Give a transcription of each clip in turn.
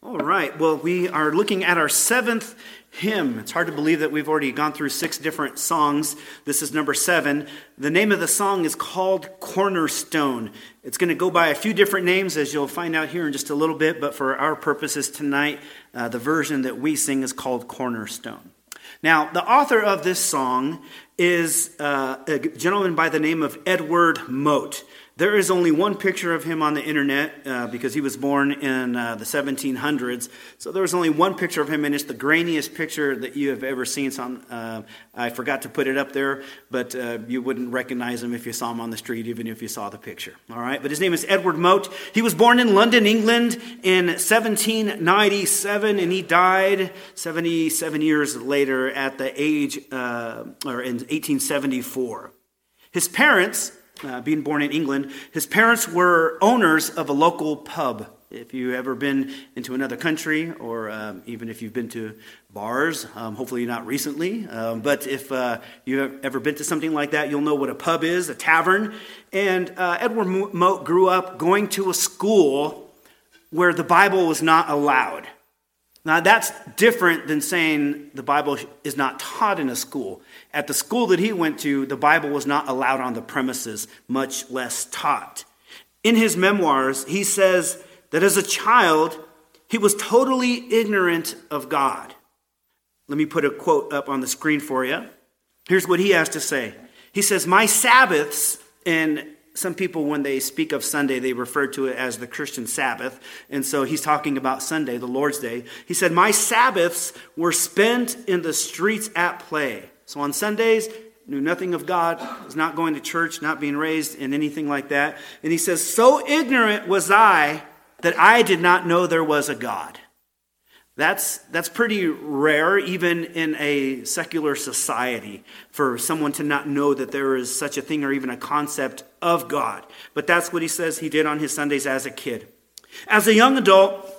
All right. Well, we are looking at our seventh hymn. It's hard to believe that we've already gone through six different songs. This is number seven. The name of the song is called Cornerstone. It's going to go by a few different names, as you'll find out here in just a little bit, but for our purposes tonight, uh, the version that we sing is called Cornerstone. Now, the author of this song is uh, a gentleman by the name of Edward Mote. There is only one picture of him on the internet uh, because he was born in uh, the 1700s. So there was only one picture of him, and it's the grainiest picture that you have ever seen. So uh, I forgot to put it up there, but uh, you wouldn't recognize him if you saw him on the street, even if you saw the picture. All right, but his name is Edward Mote. He was born in London, England in 1797, and he died 77 years later at the age, uh, or in 1874. His parents, uh, being born in England, his parents were owners of a local pub. If you've ever been into another country, or um, even if you've been to bars, um, hopefully not recently, um, but if uh, you've ever been to something like that, you'll know what a pub is, a tavern. And uh, Edward Mote grew up going to a school where the Bible was not allowed. Now, that's different than saying the Bible is not taught in a school. At the school that he went to, the Bible was not allowed on the premises, much less taught. In his memoirs, he says that as a child, he was totally ignorant of God. Let me put a quote up on the screen for you. Here's what he has to say He says, My Sabbaths, and some people, when they speak of Sunday, they refer to it as the Christian Sabbath. And so he's talking about Sunday, the Lord's Day. He said, My Sabbaths were spent in the streets at play. So on Sundays, knew nothing of God, was not going to church, not being raised in anything like that. And he says, So ignorant was I that I did not know there was a God. That's, that's pretty rare, even in a secular society, for someone to not know that there is such a thing or even a concept of God. But that's what he says he did on his Sundays as a kid. As a young adult,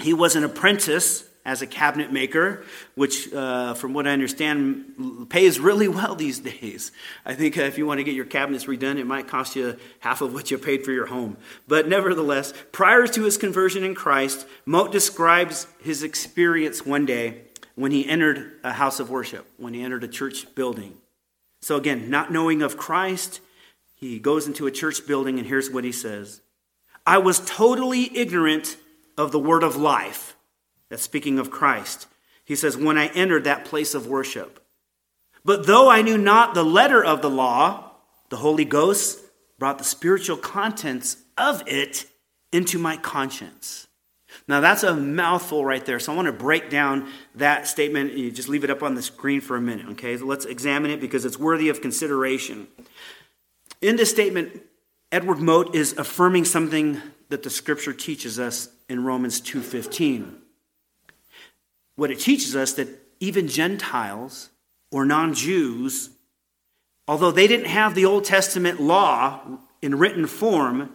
he was an apprentice as a cabinet maker, which, uh, from what I understand, pays really well these days. I think if you want to get your cabinets redone, it might cost you half of what you paid for your home. But nevertheless, prior to his conversion in Christ, Mote describes his experience one day when he entered a house of worship, when he entered a church building. So, again, not knowing of Christ, he goes into a church building, and here's what he says I was totally ignorant of the word of life that's speaking of Christ. He says, When I entered that place of worship. But though I knew not the letter of the law, the Holy Ghost brought the spiritual contents of it into my conscience. Now, that's a mouthful right there. So, I want to break down that statement. You just leave it up on the screen for a minute, okay? So let's examine it because it's worthy of consideration. In this statement, Edward Mote is affirming something that the scripture teaches us in Romans 2:15 what it teaches us that even Gentiles or non Jews, although they didn't have the Old Testament law in written form,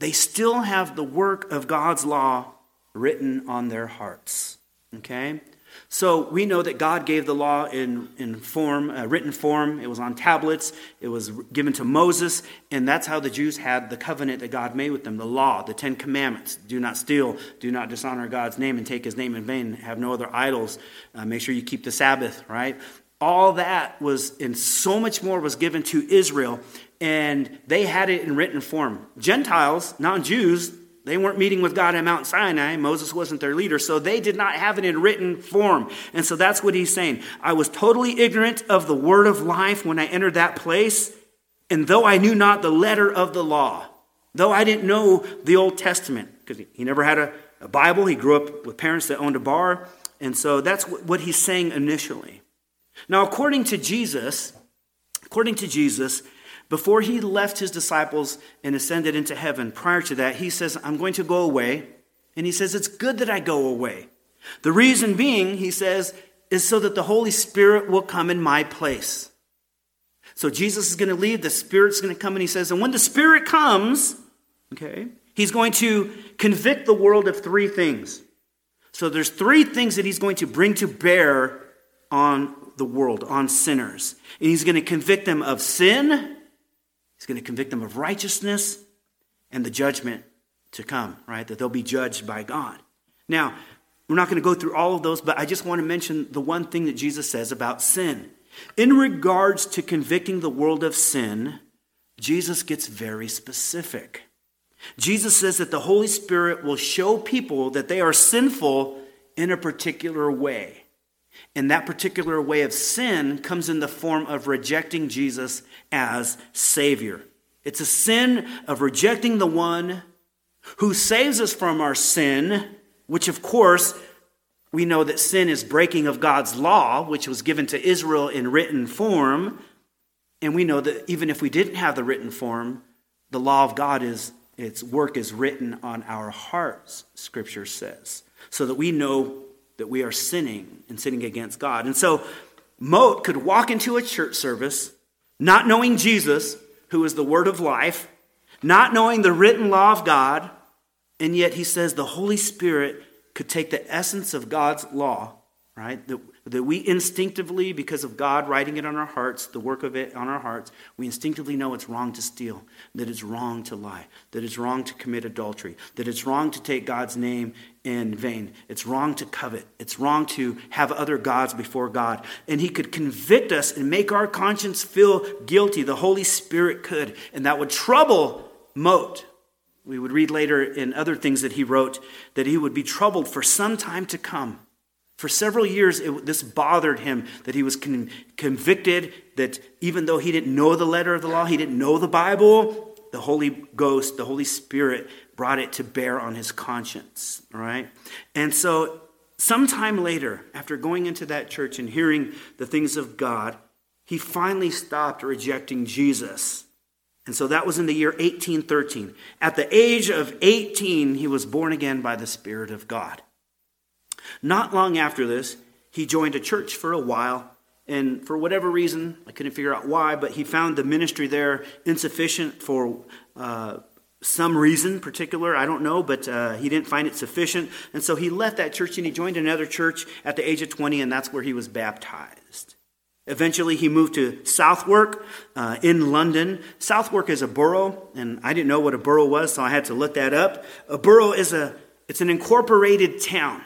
they still have the work of God's law written on their hearts. Okay? So we know that God gave the law in, in form, uh, written form. It was on tablets. It was given to Moses, and that's how the Jews had the covenant that God made with them, the law, the Ten Commandments. Do not steal, do not dishonor God's name and take his name in vain, have no other idols, uh, make sure you keep the Sabbath, right? All that was, and so much more was given to Israel, and they had it in written form. Gentiles, non Jews, they weren't meeting with God at Mount Sinai. Moses wasn't their leader, so they did not have it in written form. And so that's what he's saying. I was totally ignorant of the word of life when I entered that place, and though I knew not the letter of the law, though I didn't know the Old Testament, because he never had a, a, Bible, he grew up with parents that owned a bar, and so that's what he's saying initially. Now, according to Jesus, according to Jesus, before he left his disciples and ascended into heaven, prior to that, he says, I'm going to go away. And he says, It's good that I go away. The reason being, he says, is so that the Holy Spirit will come in my place. So Jesus is going to leave, the Spirit's going to come, and he says, And when the Spirit comes, okay, he's going to convict the world of three things. So there's three things that he's going to bring to bear on the world, on sinners. And he's going to convict them of sin, He's going to convict them of righteousness and the judgment to come, right? That they'll be judged by God. Now, we're not going to go through all of those, but I just want to mention the one thing that Jesus says about sin. In regards to convicting the world of sin, Jesus gets very specific. Jesus says that the Holy Spirit will show people that they are sinful in a particular way. And that particular way of sin comes in the form of rejecting Jesus as Savior. It's a sin of rejecting the one who saves us from our sin, which, of course, we know that sin is breaking of God's law, which was given to Israel in written form. And we know that even if we didn't have the written form, the law of God is its work is written on our hearts, scripture says, so that we know that we are sinning and sinning against God. And so Mote could walk into a church service not knowing Jesus, who is the word of life, not knowing the written law of God, and yet he says the Holy Spirit could take the essence of God's law, right? That, that we instinctively, because of God writing it on our hearts, the work of it on our hearts, we instinctively know it's wrong to steal, that it's wrong to lie, that it's wrong to commit adultery, that it's wrong to take God's name in vain, it's wrong to covet, it's wrong to have other gods before God. And He could convict us and make our conscience feel guilty. The Holy Spirit could, and that would trouble Mote we would read later in other things that he wrote that he would be troubled for some time to come. For several years, it, this bothered him that he was con- convicted that even though he didn't know the letter of the law, he didn't know the Bible, the Holy Ghost, the Holy Spirit brought it to bear on his conscience. Right? And so, sometime later, after going into that church and hearing the things of God, he finally stopped rejecting Jesus and so that was in the year 1813. At the age of 18, he was born again by the Spirit of God. Not long after this, he joined a church for a while. And for whatever reason, I couldn't figure out why, but he found the ministry there insufficient for uh, some reason particular. I don't know, but uh, he didn't find it sufficient. And so he left that church and he joined another church at the age of 20, and that's where he was baptized. Eventually, he moved to Southwark uh, in London. Southwark is a borough, and I didn't know what a borough was, so I had to look that up. A borough is a it's an incorporated town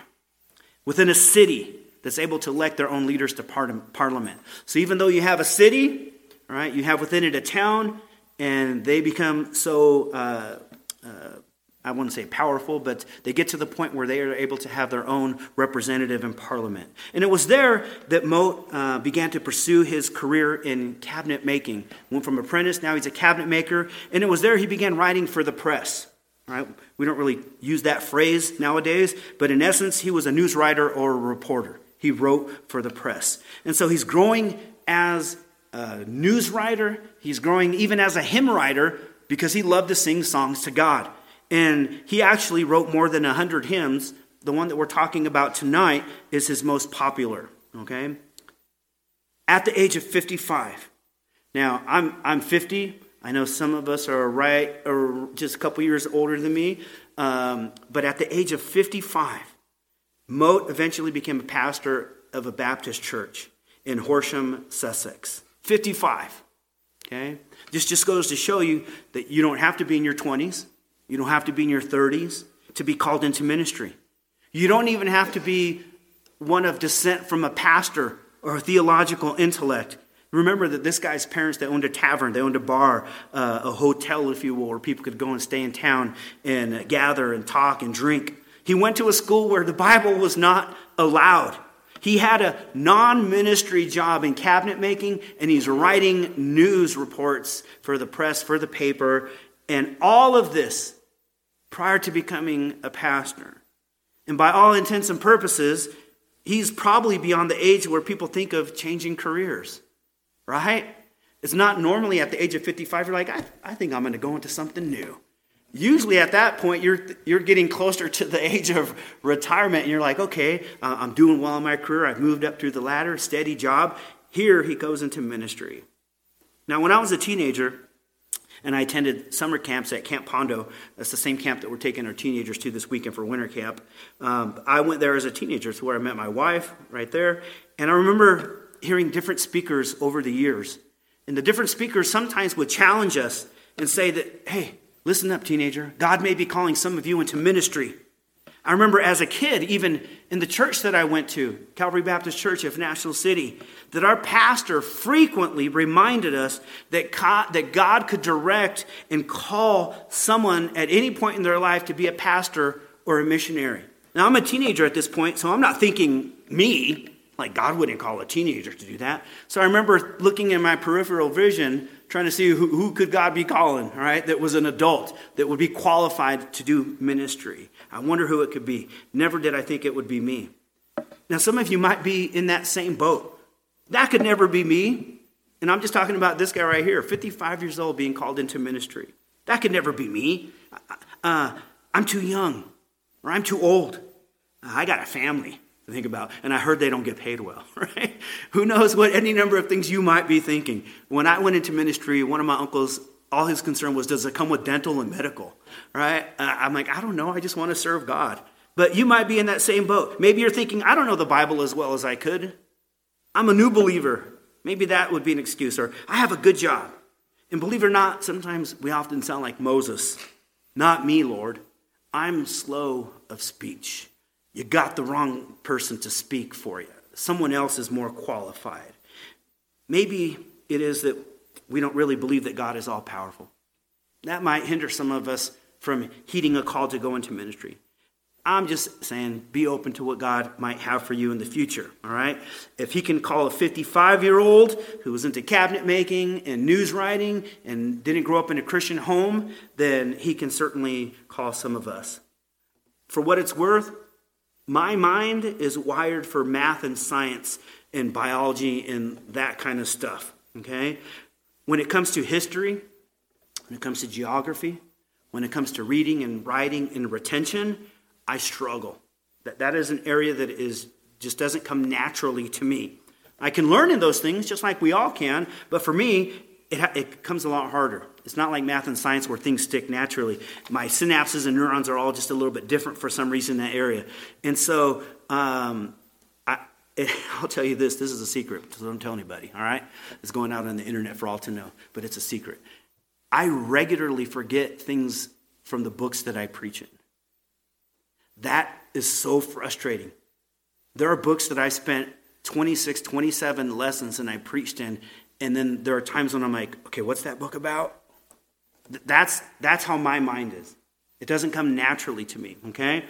within a city that's able to elect their own leaders to parliament. So even though you have a city, right, you have within it a town, and they become so uh, uh, I wouldn't say powerful, but they get to the point where they are able to have their own representative in parliament. And it was there that Mote uh, began to pursue his career in cabinet making. Went from apprentice, now he's a cabinet maker. And it was there he began writing for the press. Right? We don't really use that phrase nowadays, but in essence, he was a news writer or a reporter. He wrote for the press. And so he's growing as a news writer, he's growing even as a hymn writer because he loved to sing songs to God. And he actually wrote more than 100 hymns. The one that we're talking about tonight is his most popular, okay? At the age of 55. Now, I'm, I'm 50. I know some of us are right or just a couple years older than me. Um, but at the age of 55, Mote eventually became a pastor of a Baptist church in Horsham, Sussex. 55. Okay? This just goes to show you that you don't have to be in your 20s. You don't have to be in your 30s to be called into ministry. You don't even have to be one of descent from a pastor or a theological intellect. Remember that this guy's parents, they owned a tavern, they owned a bar, uh, a hotel, if you will, where people could go and stay in town and gather and talk and drink. He went to a school where the Bible was not allowed. He had a non ministry job in cabinet making, and he's writing news reports for the press, for the paper. And all of this prior to becoming a pastor. And by all intents and purposes, he's probably beyond the age where people think of changing careers, right? It's not normally at the age of 55, you're like, I, I think I'm going to go into something new. Usually at that point, you're, you're getting closer to the age of retirement, and you're like, okay, uh, I'm doing well in my career. I've moved up through the ladder, steady job. Here he goes into ministry. Now, when I was a teenager, and I attended summer camps at Camp Pondo. That's the same camp that we're taking our teenagers to this weekend for winter camp. Um, I went there as a teenager. It's where I met my wife, right there. And I remember hearing different speakers over the years. And the different speakers sometimes would challenge us and say that, hey, listen up, teenager. God may be calling some of you into ministry. I remember as a kid, even in the church that I went to, Calvary Baptist Church of National City, that our pastor frequently reminded us that God, that God could direct and call someone at any point in their life to be a pastor or a missionary. Now, I'm a teenager at this point, so I'm not thinking me, like God wouldn't call a teenager to do that. So I remember looking in my peripheral vision, trying to see who, who could God be calling, all right, that was an adult, that would be qualified to do ministry. I wonder who it could be. Never did I think it would be me. Now, some of you might be in that same boat. That could never be me. And I'm just talking about this guy right here, 55 years old, being called into ministry. That could never be me. Uh, I'm too young, or I'm too old. I got a family think about, and I heard they don't get paid well, right? Who knows what any number of things you might be thinking. When I went into ministry, one of my uncles all his concern was does it come with dental and medical right? Uh, i'm like i don't know. I just want to serve god. But you might be in that same boat. Maybe you're thinking i don't know the bible as well as i could. I'm a new believer. Maybe that would be an excuse. Or i have a good job. And believe it or not sometimes we often sound like moses. Not me lord. I'm slow of speech you got the wrong person to speak for you someone else is more qualified maybe it is that we don't really believe that God is all powerful. That might hinder some of us from heeding a call to go into ministry. I'm just saying, be open to what God might have for you in the future, all right? If He can call a 55 year old who was into cabinet making and news writing and didn't grow up in a Christian home, then He can certainly call some of us. For what it's worth, my mind is wired for math and science and biology and that kind of stuff, okay? When it comes to history, when it comes to geography, when it comes to reading and writing and retention, I struggle. That, that is an area that is just doesn't come naturally to me. I can learn in those things just like we all can, but for me, it, it comes a lot harder. It's not like math and science where things stick naturally. My synapses and neurons are all just a little bit different for some reason in that area. And so um, I'll tell you this this is a secret, so don't tell anybody, all right? It's going out on the internet for all to know, but it's a secret. I regularly forget things from the books that I preach in. That is so frustrating. There are books that I spent 26, 27 lessons and I preached in, and then there are times when I'm like, okay, what's that book about? That's, that's how my mind is. It doesn't come naturally to me, okay?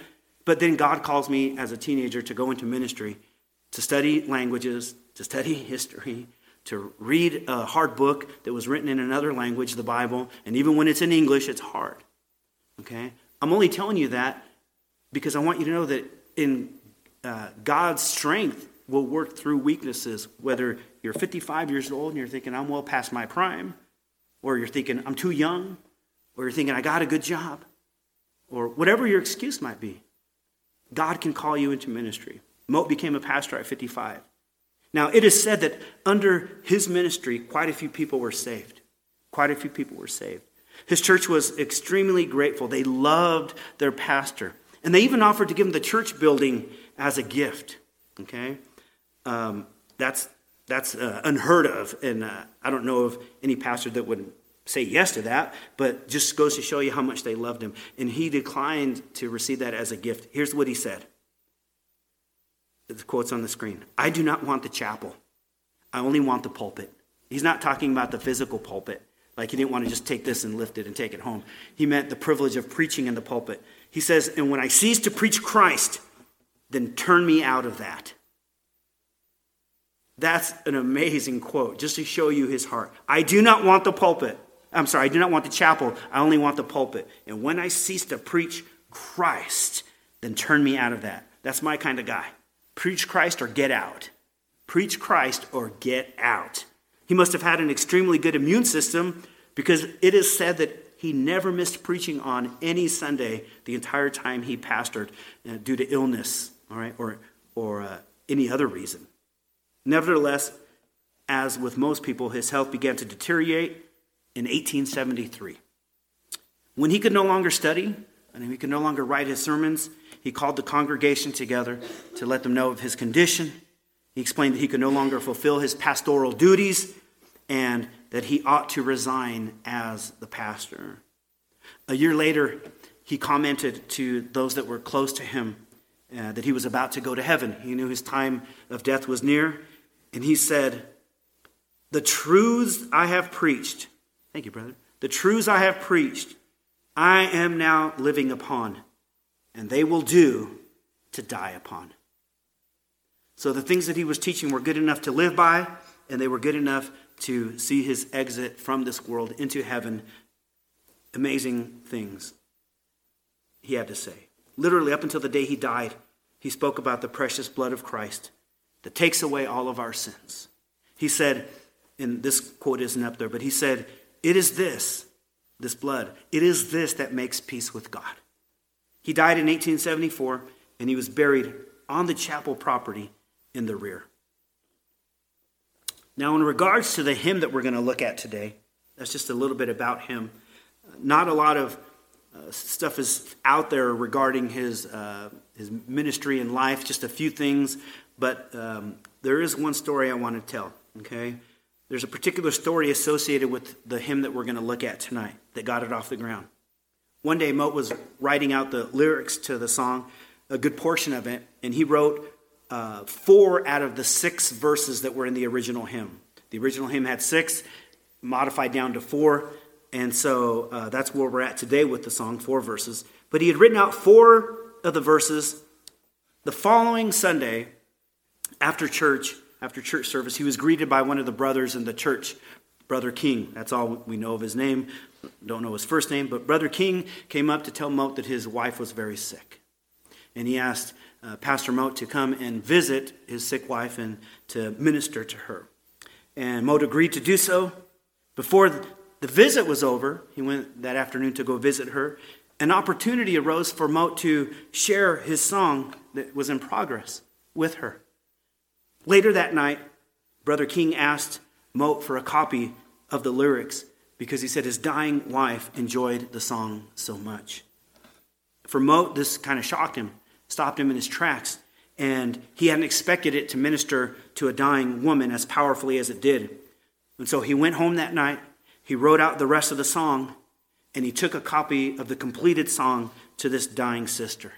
But then God calls me as a teenager to go into ministry to study languages, to study history, to read a hard book that was written in another language, the Bible, and even when it's in English, it's hard. Okay? I'm only telling you that because I want you to know that in uh, God's strength will work through weaknesses, whether you're 55 years old and you're thinking, I'm well past my prime, or you're thinking, I'm too young, or you're thinking, I got a good job, or whatever your excuse might be. God can call you into ministry. Mote became a pastor at 55. Now, it is said that under his ministry, quite a few people were saved. Quite a few people were saved. His church was extremely grateful. They loved their pastor. And they even offered to give him the church building as a gift. Okay? Um, that's that's uh, unheard of. And uh, I don't know of any pastor that would say yes to that, but just goes to show you how much they loved him. And he declined to receive that as a gift. Here's what he said the quote's on the screen. I do not want the chapel. I only want the pulpit. He's not talking about the physical pulpit. Like he didn't want to just take this and lift it and take it home. He meant the privilege of preaching in the pulpit. He says, And when I cease to preach Christ, then turn me out of that. That's an amazing quote, just to show you his heart. I do not want the pulpit. I'm sorry, I do not want the chapel. I only want the pulpit. And when I cease to preach Christ, then turn me out of that. That's my kind of guy. Preach Christ or get out. Preach Christ or get out. He must have had an extremely good immune system because it is said that he never missed preaching on any Sunday the entire time he pastored uh, due to illness, all right, or, or uh, any other reason. Nevertheless, as with most people, his health began to deteriorate in 1873. When he could no longer study and he could no longer write his sermons, he called the congregation together to let them know of his condition. He explained that he could no longer fulfill his pastoral duties and that he ought to resign as the pastor. A year later, he commented to those that were close to him uh, that he was about to go to heaven. He knew his time of death was near. And he said, The truths I have preached, thank you, brother, the truths I have preached, I am now living upon, and they will do to die upon. So the things that he was teaching were good enough to live by, and they were good enough to see his exit from this world into heaven. Amazing things he had to say. Literally, up until the day he died, he spoke about the precious blood of Christ that takes away all of our sins. He said, and this quote isn't up there, but he said, It is this, this blood, it is this that makes peace with God. He died in 1874, and he was buried on the chapel property in the rear. Now, in regards to the hymn that we're going to look at today, that's just a little bit about him. Not a lot of uh, stuff is out there regarding his, uh, his ministry and life, just a few things, but um, there is one story I want to tell, okay? There's a particular story associated with the hymn that we're going to look at tonight that got it off the ground. One day, Mote was writing out the lyrics to the song, a good portion of it, and he wrote uh, four out of the six verses that were in the original hymn. The original hymn had six, modified down to four. And so uh, that's where we're at today with the song, four verses. But he had written out four of the verses. The following Sunday, after church, after church service, he was greeted by one of the brothers in the church, Brother King. That's all we know of his name. Don't know his first name, but Brother King came up to tell Mote that his wife was very sick. And he asked uh, Pastor Mote to come and visit his sick wife and to minister to her. And Mote agreed to do so. Before the visit was over, he went that afternoon to go visit her. An opportunity arose for Mote to share his song that was in progress with her. Later that night, Brother King asked Mote for a copy of the lyrics because he said his dying wife enjoyed the song so much. For Mote, this kind of shocked him, stopped him in his tracks, and he hadn't expected it to minister to a dying woman as powerfully as it did. And so he went home that night, he wrote out the rest of the song, and he took a copy of the completed song to this dying sister.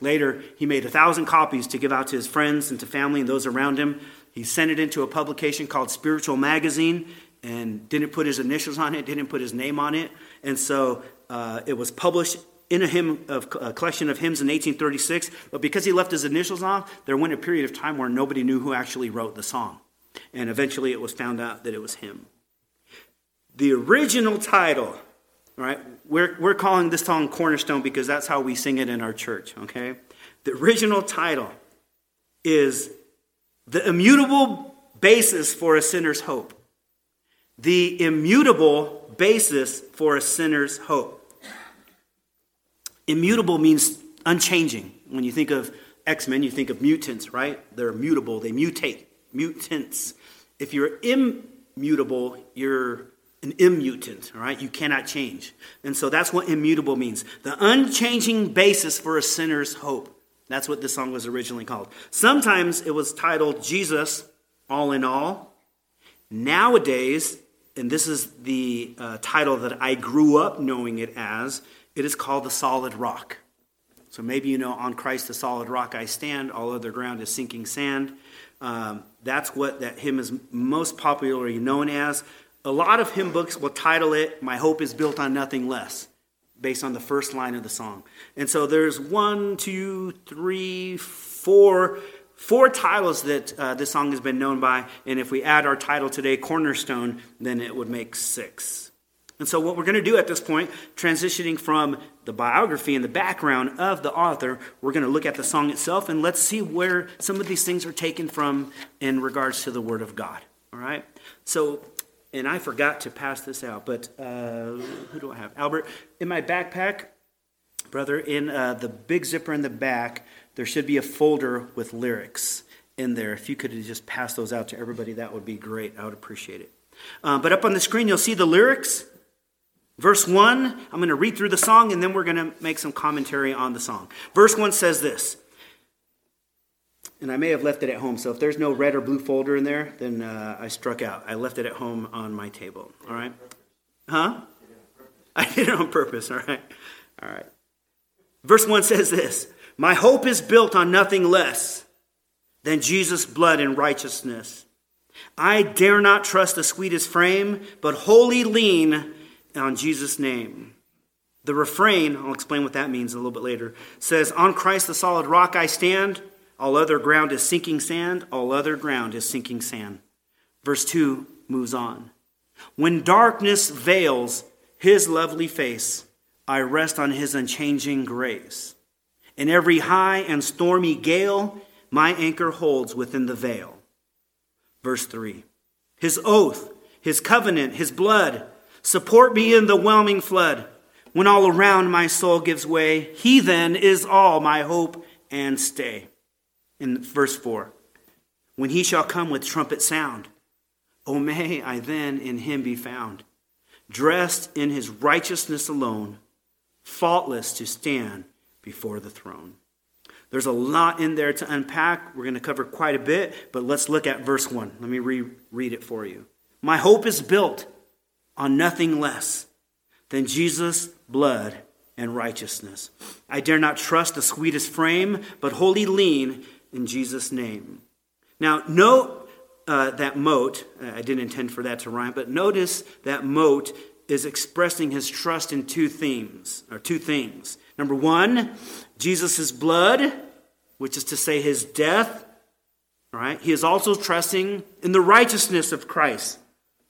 Later, he made a thousand copies to give out to his friends and to family and those around him. He sent it into a publication called Spiritual Magazine and didn't put his initials on it, didn't put his name on it. And so uh, it was published in a hymn of a collection of hymns in 1836. But because he left his initials off, there went a period of time where nobody knew who actually wrote the song. And eventually it was found out that it was him. The original title, right? We're, we're calling this song Cornerstone because that's how we sing it in our church, okay? The original title is The Immutable Basis for a Sinner's Hope. The immutable basis for a sinner's hope. Immutable means unchanging. When you think of X Men, you think of mutants, right? They're mutable, they mutate. Mutants. If you're immutable, you're an immutant, all right? You cannot change. And so that's what immutable means the unchanging basis for a sinner's hope. That's what this song was originally called. Sometimes it was titled Jesus, All in All. Nowadays, and this is the uh, title that I grew up knowing it as, it is called The Solid Rock. So maybe you know, on Christ the solid rock I stand, all other ground is sinking sand. Um, that's what that hymn is most popularly known as. A lot of hymn books will title it, My Hope is Built on Nothing Less, based on the first line of the song. And so there's one, two, three, four, four titles that uh, this song has been known by. And if we add our title today, Cornerstone, then it would make six. And so, what we're going to do at this point, transitioning from the biography and the background of the author, we're going to look at the song itself and let's see where some of these things are taken from in regards to the Word of God. All right? So, and I forgot to pass this out, but uh, who do I have? Albert, in my backpack, brother, in uh, the big zipper in the back, there should be a folder with lyrics in there. If you could just pass those out to everybody, that would be great. I would appreciate it. Uh, but up on the screen, you'll see the lyrics. Verse 1, I'm going to read through the song and then we're going to make some commentary on the song. Verse 1 says this and I may have left it at home. So if there's no red or blue folder in there, then uh, I struck out. I left it at home on my table. All right? Huh? I did it on purpose. All right. All right. Verse 1 says this My hope is built on nothing less than Jesus' blood and righteousness. I dare not trust the sweetest frame, but wholly lean on Jesus' name. The refrain, I'll explain what that means a little bit later, says, On Christ the solid rock I stand, all other ground is sinking sand, all other ground is sinking sand. Verse 2 moves on. When darkness veils his lovely face, I rest on his unchanging grace. In every high and stormy gale, my anchor holds within the veil. Verse 3 His oath, his covenant, his blood support me in the whelming flood. When all around my soul gives way, he then is all my hope and stay. In verse 4 When he shall come with trumpet sound, O may I then in him be found, dressed in his righteousness alone, faultless to stand before the throne. There's a lot in there to unpack. We're going to cover quite a bit, but let's look at verse 1. Let me reread it for you. My hope is built on nothing less than Jesus' blood and righteousness. I dare not trust the sweetest frame, but wholly lean in Jesus' name. Now, note uh, that mote, I didn't intend for that to rhyme, but notice that mote is expressing his trust in two themes, or two things. Number one, Jesus' blood, which is to say his death. All right? He is also trusting in the righteousness of Christ.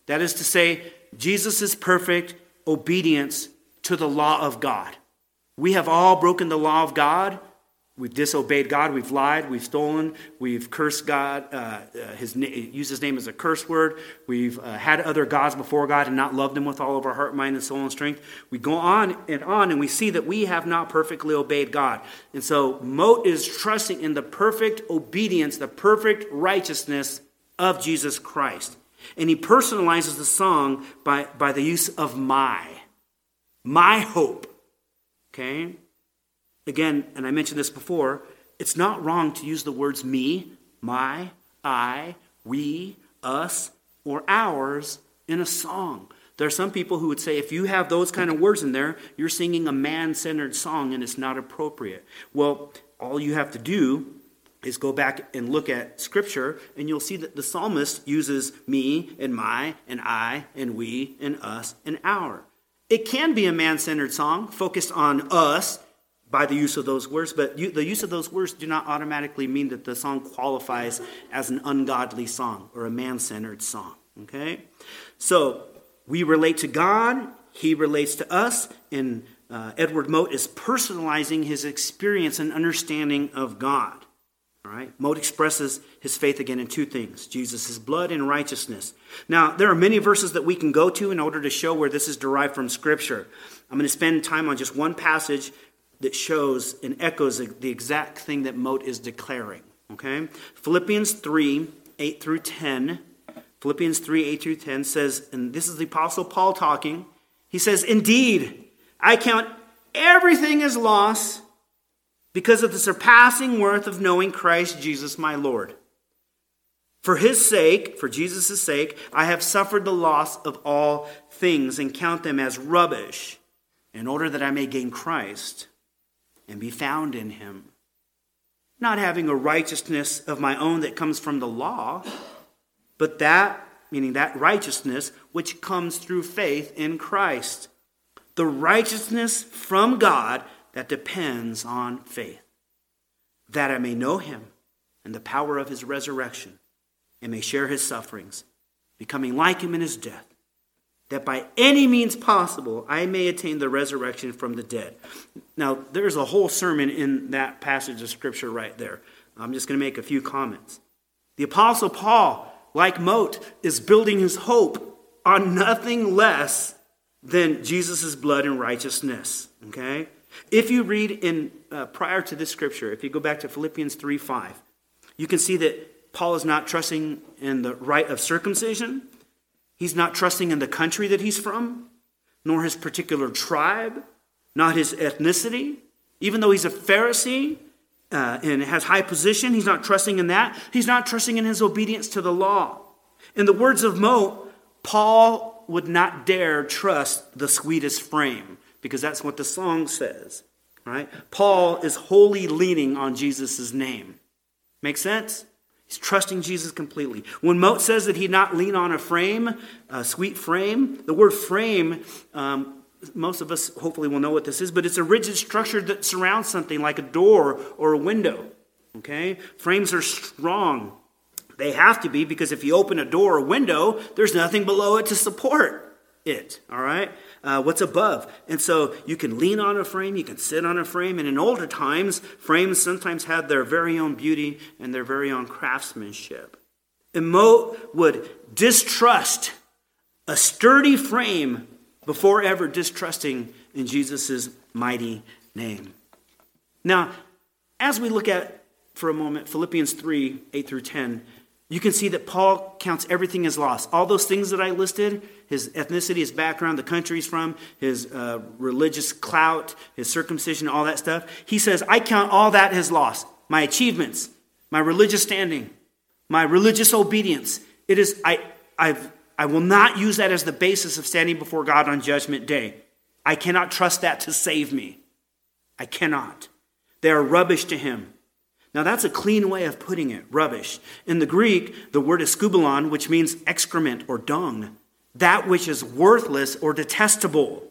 That is to say, Jesus' perfect obedience to the law of God. We have all broken the law of God. We've disobeyed God. We've lied. We've stolen. We've cursed God. Uh, uh, his used His name as a curse word. We've uh, had other gods before God and not loved Him with all of our heart, mind, and soul and strength. We go on and on, and we see that we have not perfectly obeyed God. And so, Mote is trusting in the perfect obedience, the perfect righteousness of Jesus Christ. And he personalizes the song by, by the use of my. My hope. Okay? Again, and I mentioned this before, it's not wrong to use the words me, my, I, we, us, or ours in a song. There are some people who would say if you have those kind of words in there, you're singing a man centered song and it's not appropriate. Well, all you have to do is go back and look at scripture and you'll see that the psalmist uses me and my and I and we and us and our. It can be a man centered song focused on us by the use of those words, but you, the use of those words do not automatically mean that the song qualifies as an ungodly song or a man centered song. Okay? So we relate to God, He relates to us, and uh, Edward Mote is personalizing his experience and understanding of God. All right? Mote expresses his faith again in two things Jesus' blood and righteousness. Now, there are many verses that we can go to in order to show where this is derived from Scripture. I'm going to spend time on just one passage that shows and echoes the exact thing that Mote is declaring. Okay? Philippians 3 8 through 10. Philippians 3 8 through 10 says, and this is the Apostle Paul talking. He says, Indeed, I count everything as loss because of the surpassing worth of knowing Christ Jesus my Lord. For his sake, for Jesus' sake, I have suffered the loss of all things and count them as rubbish in order that I may gain Christ and be found in him. Not having a righteousness of my own that comes from the law, but that, meaning that righteousness, which comes through faith in Christ. The righteousness from God that depends on faith. That I may know him and the power of his resurrection, and may share his sufferings, becoming like him in his death that by any means possible I may attain the resurrection from the dead. Now, there's a whole sermon in that passage of Scripture right there. I'm just going to make a few comments. The Apostle Paul, like Mote, is building his hope on nothing less than Jesus' blood and righteousness. Okay? If you read in uh, prior to this scripture, if you go back to Philippians 3 5, you can see that Paul is not trusting in the rite of circumcision. He's not trusting in the country that he's from, nor his particular tribe, not his ethnicity. Even though he's a Pharisee uh, and has high position, he's not trusting in that. He's not trusting in his obedience to the law. In the words of Mo, Paul would not dare trust the sweetest frame, because that's what the song says. right? Paul is wholly leaning on Jesus' name. Make sense? Trusting Jesus completely. When Mote says that he not lean on a frame, a sweet frame, the word frame, um, most of us hopefully will know what this is, but it's a rigid structure that surrounds something like a door or a window. Okay? Frames are strong. They have to be because if you open a door or window, there's nothing below it to support it. All right? Uh, what's above. And so you can lean on a frame, you can sit on a frame. And in older times, frames sometimes had their very own beauty and their very own craftsmanship. And Mote would distrust a sturdy frame before ever distrusting in Jesus' mighty name. Now, as we look at for a moment Philippians 3 8 through 10, you can see that Paul counts everything as loss. All those things that I listed his ethnicity, his background, the country he's from, his uh, religious clout, his circumcision, all that stuff he says, I count all that as loss. My achievements, my religious standing, my religious obedience. It is, I, I've I will not use that as the basis of standing before God on Judgment Day. I cannot trust that to save me. I cannot. They are rubbish to him. Now, that's a clean way of putting it rubbish. In the Greek, the word is skubalon, which means excrement or dung, that which is worthless or detestable.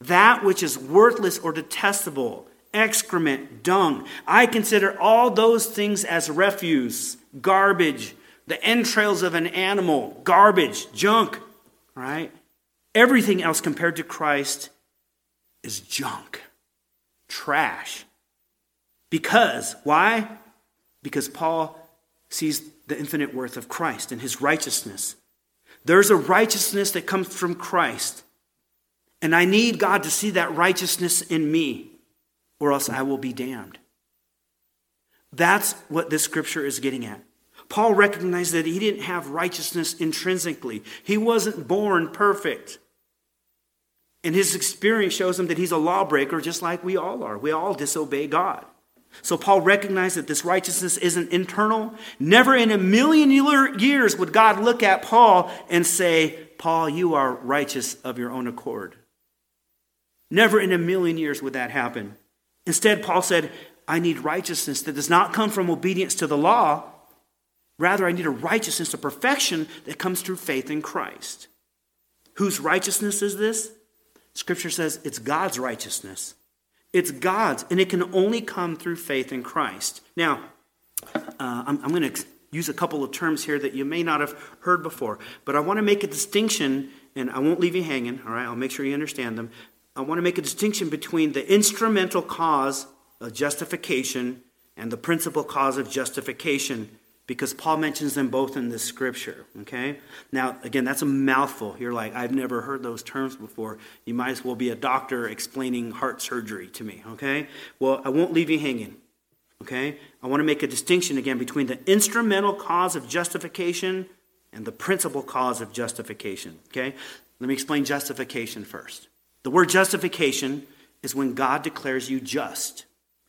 That which is worthless or detestable, excrement, dung. I consider all those things as refuse, garbage, the entrails of an animal, garbage, junk, right? Everything else compared to Christ is junk, trash. Because, why? Because Paul sees the infinite worth of Christ and his righteousness. There's a righteousness that comes from Christ. And I need God to see that righteousness in me, or else I will be damned. That's what this scripture is getting at. Paul recognized that he didn't have righteousness intrinsically, he wasn't born perfect. And his experience shows him that he's a lawbreaker just like we all are. We all disobey God. So Paul recognized that this righteousness isn't internal. Never in a million years would God look at Paul and say, Paul, you are righteous of your own accord. Never in a million years would that happen. Instead, Paul said, I need righteousness that does not come from obedience to the law, Rather, I need a righteousness, a perfection that comes through faith in Christ. Whose righteousness is this? Scripture says it's God's righteousness. It's God's, and it can only come through faith in Christ. Now, uh, I'm, I'm going to use a couple of terms here that you may not have heard before, but I want to make a distinction, and I won't leave you hanging, all right? I'll make sure you understand them. I want to make a distinction between the instrumental cause of justification and the principal cause of justification because Paul mentions them both in this scripture. Okay? Now, again, that's a mouthful. You're like, I've never heard those terms before. You might as well be a doctor explaining heart surgery to me. Okay? Well, I won't leave you hanging. Okay? I want to make a distinction again between the instrumental cause of justification and the principal cause of justification. Okay? Let me explain justification first. The word justification is when God declares you just,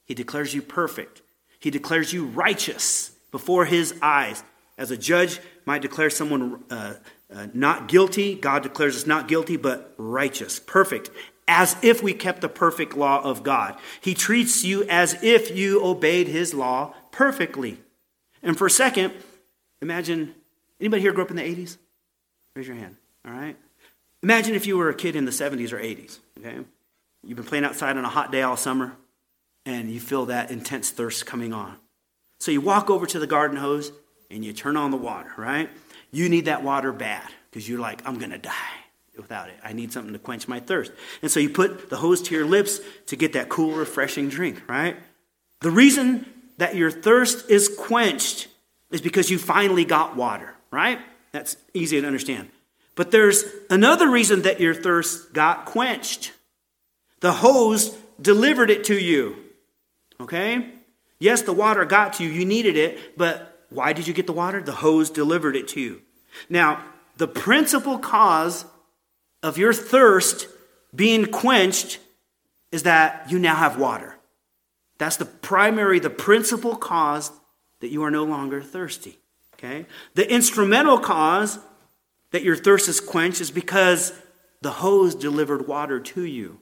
He declares you perfect, He declares you righteous before his eyes. As a judge might declare someone uh, uh, not guilty, God declares us not guilty, but righteous, perfect, as if we kept the perfect law of God. He treats you as if you obeyed his law perfectly. And for a second, imagine anybody here grew up in the 80s? Raise your hand. All right. Imagine if you were a kid in the 70s or 80s. Okay. You've been playing outside on a hot day all summer, and you feel that intense thirst coming on. So you walk over to the garden hose and you turn on the water, right? You need that water bad because you're like, I'm going to die without it. I need something to quench my thirst. And so you put the hose to your lips to get that cool, refreshing drink, right? The reason that your thirst is quenched is because you finally got water, right? That's easy to understand. But there's another reason that your thirst got quenched. The hose delivered it to you, okay? Yes, the water got to you, you needed it, but why did you get the water? The hose delivered it to you. Now, the principal cause of your thirst being quenched is that you now have water. That's the primary, the principal cause that you are no longer thirsty. Okay? The instrumental cause that your thirst is quenched is because the hose delivered water to you.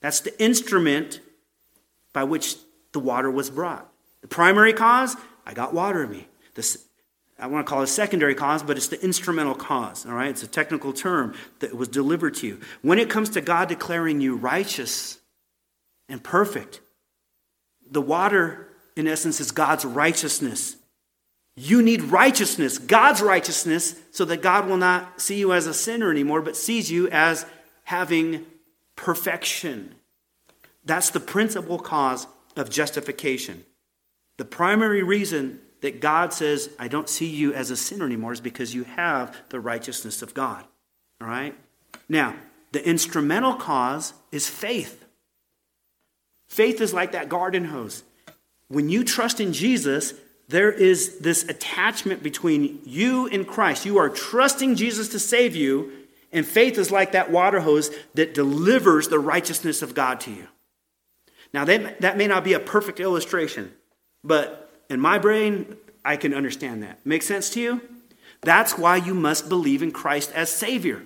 That's the instrument by which the water was brought. The primary cause, I got water in me. This, I want to call it a secondary cause, but it's the instrumental cause, all right? It's a technical term that was delivered to you. When it comes to God declaring you righteous and perfect, the water, in essence, is God's righteousness. You need righteousness, God's righteousness, so that God will not see you as a sinner anymore, but sees you as having perfection. That's the principal cause of justification. The primary reason that God says, I don't see you as a sinner anymore is because you have the righteousness of God. All right? Now, the instrumental cause is faith. Faith is like that garden hose. When you trust in Jesus, there is this attachment between you and Christ. You are trusting Jesus to save you, and faith is like that water hose that delivers the righteousness of God to you. Now, that, may not be a perfect illustration, but in my brain, I can understand that. Make sense to you? That's why you must believe in Christ as Savior.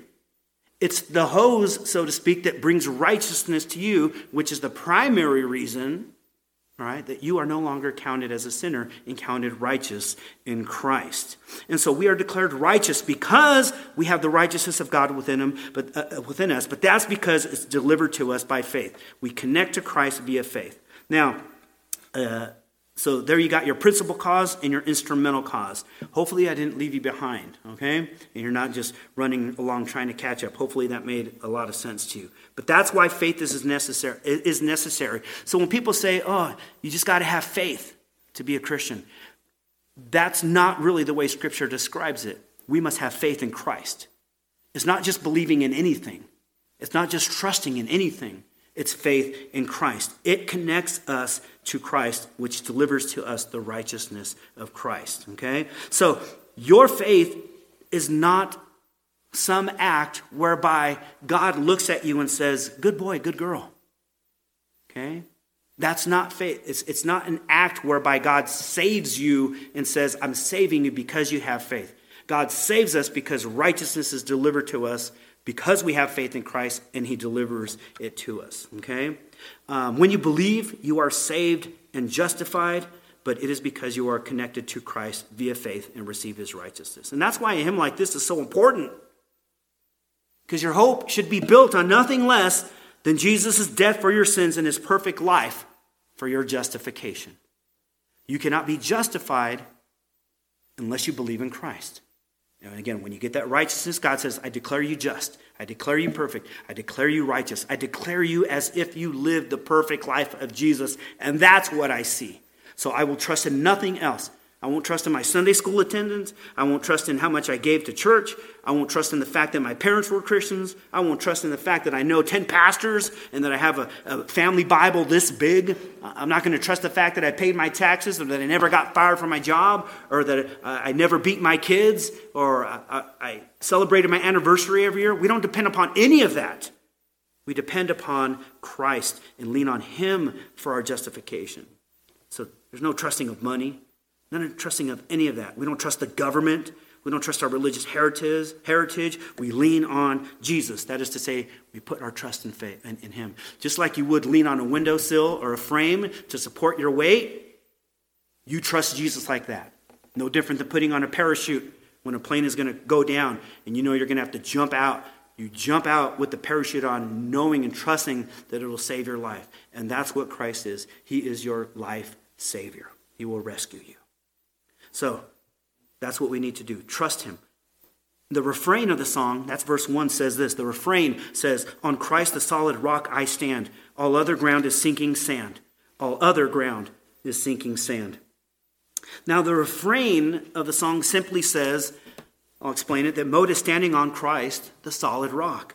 It's the hose, so to speak, that brings righteousness to you, which is the primary reason all right, that you are no longer counted as a sinner and counted righteous in Christ. And so we are declared righteous because we have the righteousness of God within him, but uh, uh, within us, but that's because it's delivered to us by faith. We connect to Christ via faith. Now, uh, so there you got your principal cause and your instrumental cause. Hopefully, I didn't leave you behind, okay? And you're not just running along trying to catch up. Hopefully, that made a lot of sense to you. But that's why faith is necessary. Is necessary. So when people say, "Oh, you just got to have faith to be a Christian," that's not really the way Scripture describes it. We must have faith in Christ. It's not just believing in anything. It's not just trusting in anything. It's faith in Christ. It connects us to Christ, which delivers to us the righteousness of Christ. Okay? So, your faith is not some act whereby God looks at you and says, Good boy, good girl. Okay? That's not faith. It's, it's not an act whereby God saves you and says, I'm saving you because you have faith. God saves us because righteousness is delivered to us because we have faith in Christ and He delivers it to us. Okay? Um, when you believe, you are saved and justified, but it is because you are connected to Christ via faith and receive His righteousness. And that's why a hymn like this is so important. Because your hope should be built on nothing less than Jesus' death for your sins and His perfect life for your justification. You cannot be justified unless you believe in Christ. And again, when you get that righteousness, God says, I declare you just. I declare you perfect. I declare you righteous. I declare you as if you lived the perfect life of Jesus. And that's what I see. So I will trust in nothing else. I won't trust in my Sunday school attendance. I won't trust in how much I gave to church. I won't trust in the fact that my parents were Christians. I won't trust in the fact that I know 10 pastors and that I have a, a family Bible this big. I'm not going to trust the fact that I paid my taxes or that I never got fired from my job or that uh, I never beat my kids or I, I celebrated my anniversary every year. We don't depend upon any of that. We depend upon Christ and lean on Him for our justification. So there's no trusting of money. Not trusting of any of that. We don't trust the government. We don't trust our religious heritage. Heritage. We lean on Jesus. That is to say, we put our trust in faith in, in Him. Just like you would lean on a windowsill or a frame to support your weight, you trust Jesus like that. No different than putting on a parachute when a plane is going to go down and you know you're going to have to jump out. You jump out with the parachute on, knowing and trusting that it will save your life. And that's what Christ is. He is your life savior. He will rescue you. So that's what we need to do. Trust Him. The refrain of the song, that's verse 1, says this. The refrain says, On Christ the solid rock I stand. All other ground is sinking sand. All other ground is sinking sand. Now, the refrain of the song simply says, I'll explain it, that Mote is standing on Christ, the solid rock.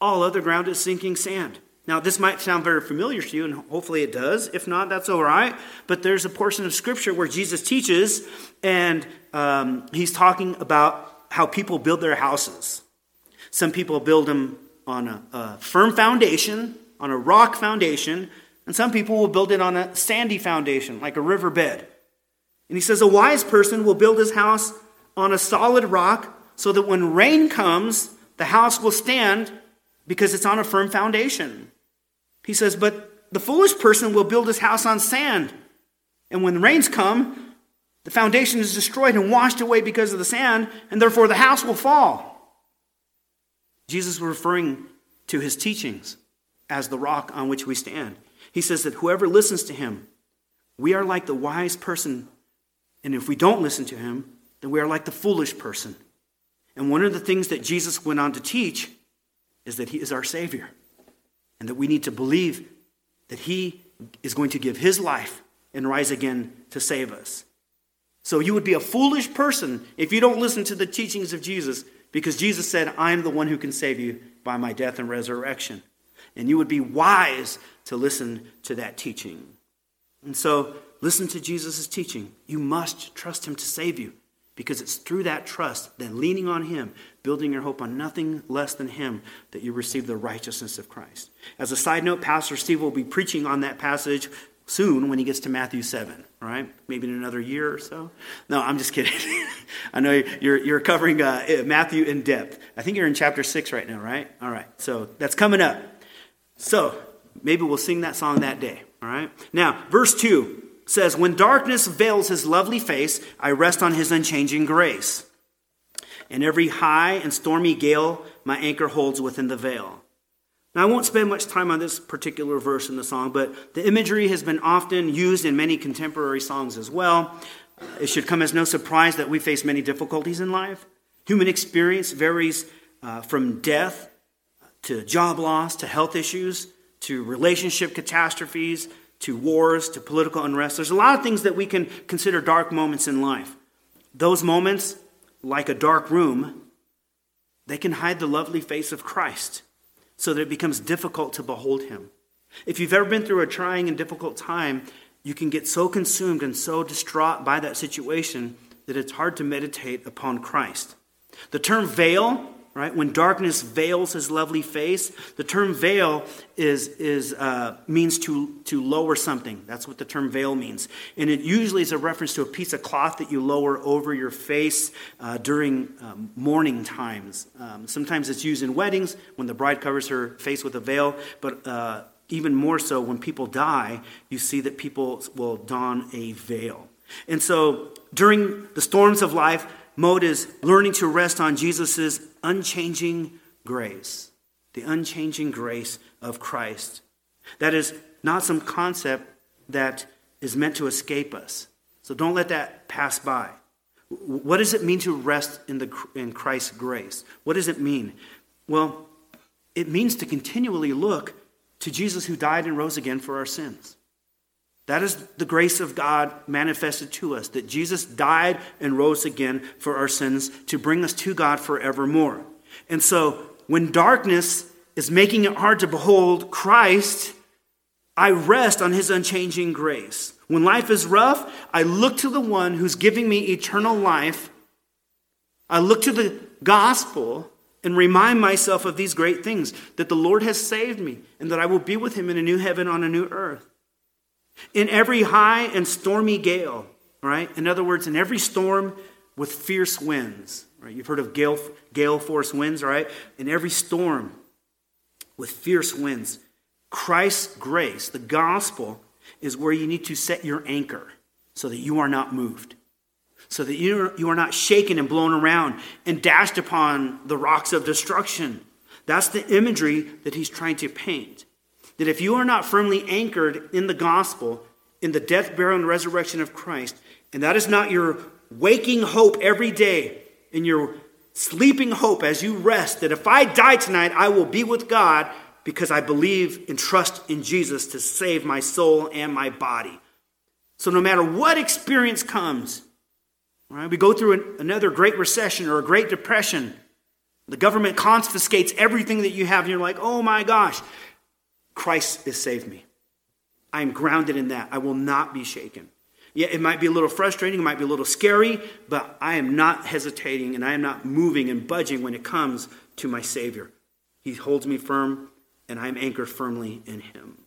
All other ground is sinking sand. Now, this might sound very familiar to you, and hopefully it does. If not, that's all right. But there's a portion of Scripture where Jesus teaches, and um, he's talking about how people build their houses. Some people build them on a, a firm foundation, on a rock foundation, and some people will build it on a sandy foundation, like a riverbed. And he says, A wise person will build his house on a solid rock so that when rain comes, the house will stand because it's on a firm foundation. He says, But the foolish person will build his house on sand. And when the rains come, the foundation is destroyed and washed away because of the sand, and therefore the house will fall. Jesus was referring to his teachings as the rock on which we stand. He says that whoever listens to him, we are like the wise person. And if we don't listen to him, then we are like the foolish person. And one of the things that Jesus went on to teach is that he is our Savior and that we need to believe that he is going to give his life and rise again to save us. So you would be a foolish person if you don't listen to the teachings of Jesus because Jesus said, I am the one who can save you by my death and resurrection. And you would be wise to listen to that teaching. And so listen to Jesus' teaching. You must trust him to save you because it's through that trust, then leaning on Him, building your hope on nothing less than Him, that you receive the righteousness of Christ. As a side note, Pastor Steve will be preaching on that passage soon when he gets to Matthew 7, right? Maybe in another year or so. No, I'm just kidding. I know you're, you're covering uh, Matthew in depth. I think you're in chapter 6 right now, right? All right, so that's coming up. So maybe we'll sing that song that day, all right? Now, verse 2 says, When darkness veils his lovely face, I rest on his unchanging grace. In every high and stormy gale, my anchor holds within the veil. Now, I won't spend much time on this particular verse in the song, but the imagery has been often used in many contemporary songs as well. It should come as no surprise that we face many difficulties in life. Human experience varies uh, from death to job loss to health issues to relationship catastrophes to wars, to political unrest. There's a lot of things that we can consider dark moments in life. Those moments, like a dark room, they can hide the lovely face of Christ so that it becomes difficult to behold him. If you've ever been through a trying and difficult time, you can get so consumed and so distraught by that situation that it's hard to meditate upon Christ. The term veil right? When darkness veils his lovely face, the term veil is, is, uh, means to, to lower something. That's what the term veil means. And it usually is a reference to a piece of cloth that you lower over your face uh, during um, mourning times. Um, sometimes it's used in weddings when the bride covers her face with a veil, but uh, even more so when people die, you see that people will don a veil. And so during the storms of life, Mote is learning to rest on Jesus' unchanging grace, the unchanging grace of Christ. That is not some concept that is meant to escape us. So don't let that pass by. What does it mean to rest in, the, in Christ's grace? What does it mean? Well, it means to continually look to Jesus who died and rose again for our sins. That is the grace of God manifested to us, that Jesus died and rose again for our sins to bring us to God forevermore. And so, when darkness is making it hard to behold Christ, I rest on his unchanging grace. When life is rough, I look to the one who's giving me eternal life. I look to the gospel and remind myself of these great things that the Lord has saved me and that I will be with him in a new heaven on a new earth. In every high and stormy gale, right? In other words, in every storm with fierce winds, right? You've heard of gale, gale force winds, right? In every storm with fierce winds, Christ's grace, the gospel, is where you need to set your anchor so that you are not moved, so that you, you are not shaken and blown around and dashed upon the rocks of destruction. That's the imagery that he's trying to paint that if you are not firmly anchored in the gospel, in the death, burial, and resurrection of Christ, and that is not your waking hope every day, in your sleeping hope as you rest, that if I die tonight, I will be with God because I believe and trust in Jesus to save my soul and my body. So no matter what experience comes, right, we go through an, another great recession or a great depression, the government confiscates everything that you have, and you're like, oh my gosh, Christ has saved me. I am grounded in that. I will not be shaken. Yeah, it might be a little frustrating, it might be a little scary, but I am not hesitating and I am not moving and budging when it comes to my Savior. He holds me firm and I am anchored firmly in Him.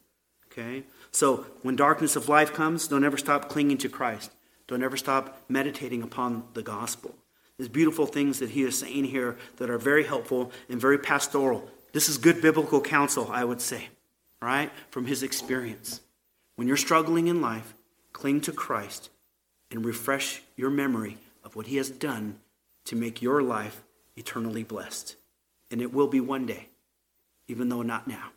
Okay? So when darkness of life comes, don't ever stop clinging to Christ. Don't ever stop meditating upon the gospel. There's beautiful things that he is saying here that are very helpful and very pastoral. This is good biblical counsel, I would say right, from his experience. When you're struggling in life, cling to Christ and refresh your memory of what he has done to make your life eternally blessed. And it will be one day, even though not now.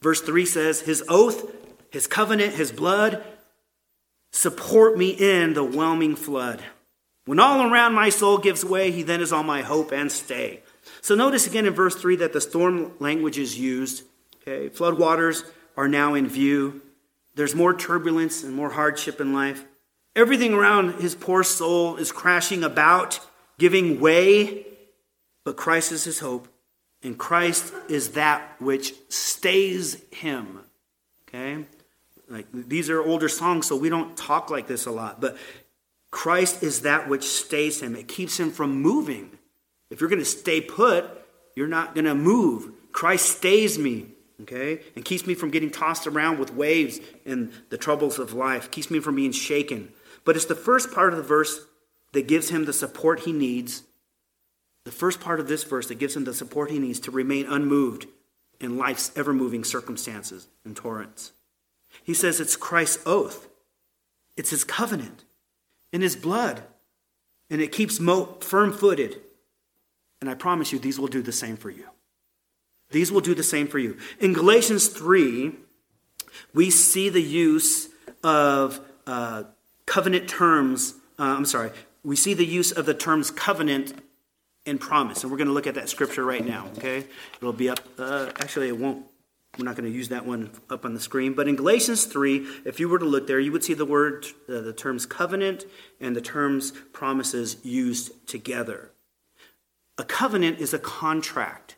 Verse 3 says, His oath, His covenant, His blood support me in the whelming flood. When all around my soul gives way, He then is all my hope and stay. So notice again in verse 3 that the storm language is used. Okay, flood waters are now in view. There's more turbulence and more hardship in life. Everything around his poor soul is crashing about, giving way, but Christ is his hope, and Christ is that which stays him. Okay? Like these are older songs, so we don't talk like this a lot, but Christ is that which stays him. It keeps him from moving. If you're going to stay put, you're not going to move. Christ stays me okay? And keeps me from getting tossed around with waves and the troubles of life, keeps me from being shaken. But it's the first part of the verse that gives him the support he needs. The first part of this verse that gives him the support he needs to remain unmoved in life's ever moving circumstances and torrents. He says it's Christ's oath, it's his covenant, in his blood, and it keeps mo- firm footed. And I promise you, these will do the same for you. These will do the same for you. In Galatians 3, we see the use of uh, covenant terms. Uh, I'm sorry, we see the use of the terms covenant and promise. And we're going to look at that scripture right now, okay? It'll be up. Uh, actually, it won't. We're not going to use that one up on the screen. But in Galatians 3, if you were to look there, you would see the word, uh, the terms covenant and the terms promises used together. A covenant is a contract.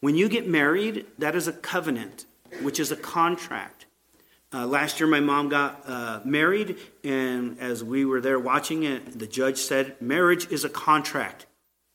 When you get married, that is a covenant, which is a contract. Uh, last year, my mom got uh, married, and as we were there watching it, the judge said, Marriage is a contract.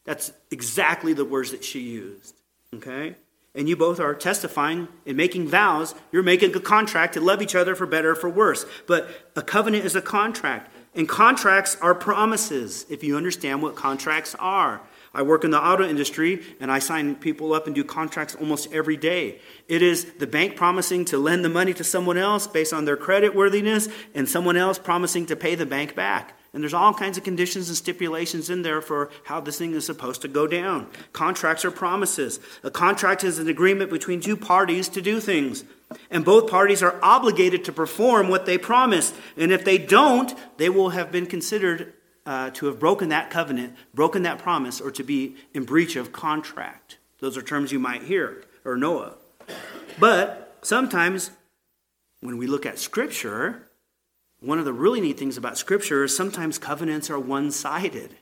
That's exactly the words that she used. Okay? And you both are testifying and making vows. You're making a contract to love each other for better or for worse. But a covenant is a contract. And contracts are promises, if you understand what contracts are. I work in the auto industry and I sign people up and do contracts almost every day. It is the bank promising to lend the money to someone else based on their credit worthiness and someone else promising to pay the bank back. And there's all kinds of conditions and stipulations in there for how this thing is supposed to go down. Contracts are promises. A contract is an agreement between two parties to do things. And both parties are obligated to perform what they promise. And if they don't, they will have been considered uh, to have broken that covenant, broken that promise, or to be in breach of contract. Those are terms you might hear or know of. But sometimes when we look at Scripture, one of the really neat things about Scripture is sometimes covenants are one sided.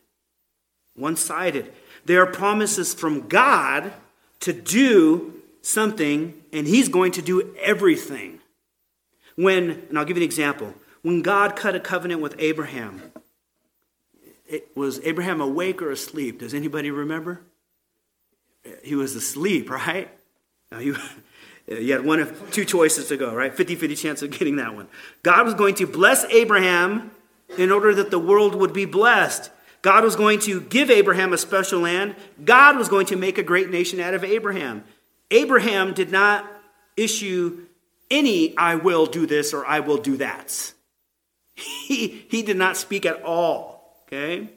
One sided. They are promises from God to do something, and He's going to do everything. When, and I'll give you an example, when God cut a covenant with Abraham, it, was Abraham awake or asleep? Does anybody remember? He was asleep, right? Now you, you had one of two choices to go, right? 50 50 chance of getting that one. God was going to bless Abraham in order that the world would be blessed. God was going to give Abraham a special land. God was going to make a great nation out of Abraham. Abraham did not issue any, I will do this or I will do that. He, he did not speak at all. Okay?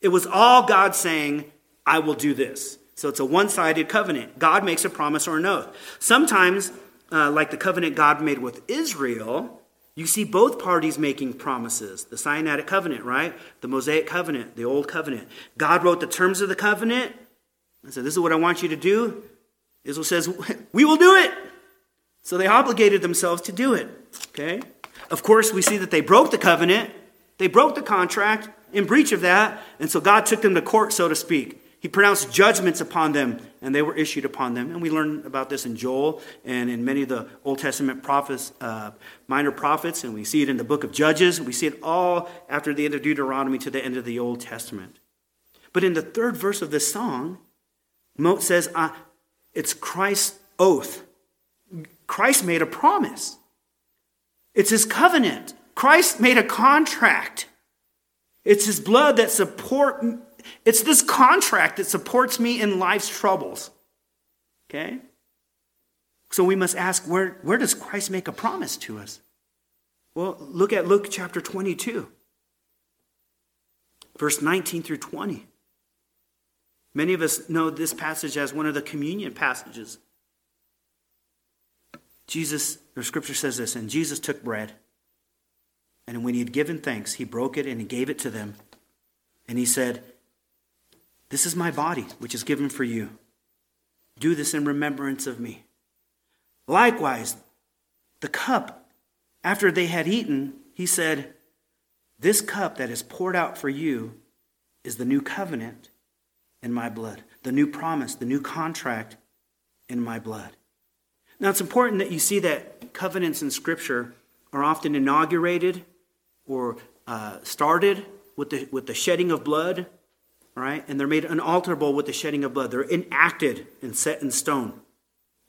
It was all God saying, I will do this. So it's a one sided covenant. God makes a promise or an oath. Sometimes, uh, like the covenant God made with Israel, you see both parties making promises. The Sinaitic covenant, right? The Mosaic covenant, the Old covenant. God wrote the terms of the covenant and said, This is what I want you to do. Israel says, We will do it. So they obligated themselves to do it. Okay? Of course, we see that they broke the covenant, they broke the contract, in breach of that. And so God took them to court, so to speak. He pronounced judgments upon them, and they were issued upon them. And we learn about this in Joel and in many of the Old Testament prophets, uh, minor prophets, and we see it in the book of Judges. We see it all after the end of Deuteronomy to the end of the Old Testament. But in the third verse of this song, Mote says, uh, it's Christ's oath. Christ made a promise. It's his covenant. Christ made a contract. It's his blood that support it's this contract that supports me in life's troubles. Okay? So we must ask where, where does Christ make a promise to us? Well, look at Luke chapter 22, verse 19 through 20. Many of us know this passage as one of the communion passages. Jesus, or scripture says this, and Jesus took bread, and when he had given thanks, he broke it and he gave it to them. And he said, This is my body, which is given for you. Do this in remembrance of me. Likewise, the cup, after they had eaten, he said, This cup that is poured out for you is the new covenant in my blood, the new promise, the new contract in my blood. Now, it's important that you see that covenants in Scripture are often inaugurated or uh, started with the, with the shedding of blood, right? And they're made unalterable with the shedding of blood. They're enacted and set in stone.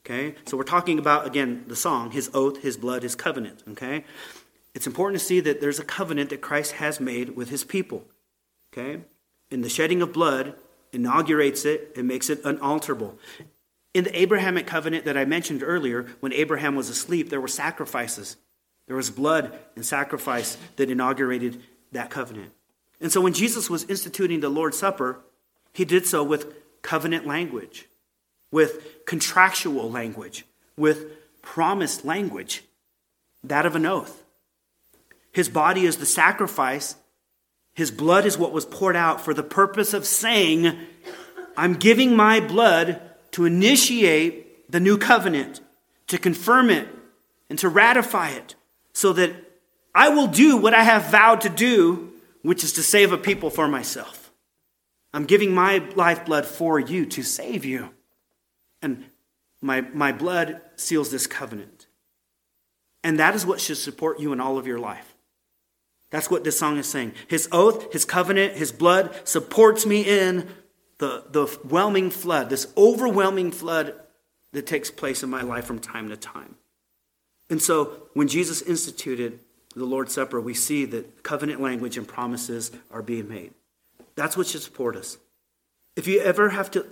Okay? So we're talking about, again, the song, his oath, his blood, his covenant. Okay? It's important to see that there's a covenant that Christ has made with his people. Okay? And the shedding of blood inaugurates it and makes it unalterable. In the Abrahamic covenant that I mentioned earlier, when Abraham was asleep, there were sacrifices. There was blood and sacrifice that inaugurated that covenant. And so when Jesus was instituting the Lord's Supper, he did so with covenant language, with contractual language, with promised language, that of an oath. His body is the sacrifice his blood is what was poured out for the purpose of saying, I'm giving my blood to initiate the new covenant, to confirm it, and to ratify it, so that I will do what I have vowed to do, which is to save a people for myself. I'm giving my lifeblood for you to save you. And my, my blood seals this covenant. And that is what should support you in all of your life. That's what this song is saying. His oath, his covenant, his blood supports me in the, the whelming flood, this overwhelming flood that takes place in my life from time to time. And so when Jesus instituted the Lord's Supper, we see that covenant language and promises are being made. That's what should support us. If you ever have to,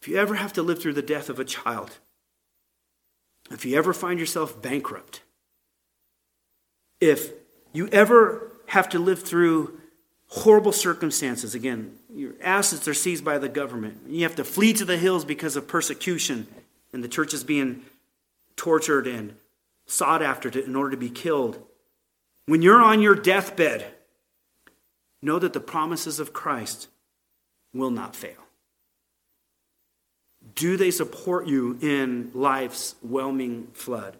if you ever have to live through the death of a child, if you ever find yourself bankrupt, if you ever have to live through horrible circumstances, again, your assets are seized by the government, you have to flee to the hills because of persecution, and the church is being tortured and sought after to, in order to be killed. When you're on your deathbed, know that the promises of Christ will not fail. Do they support you in life's whelming flood?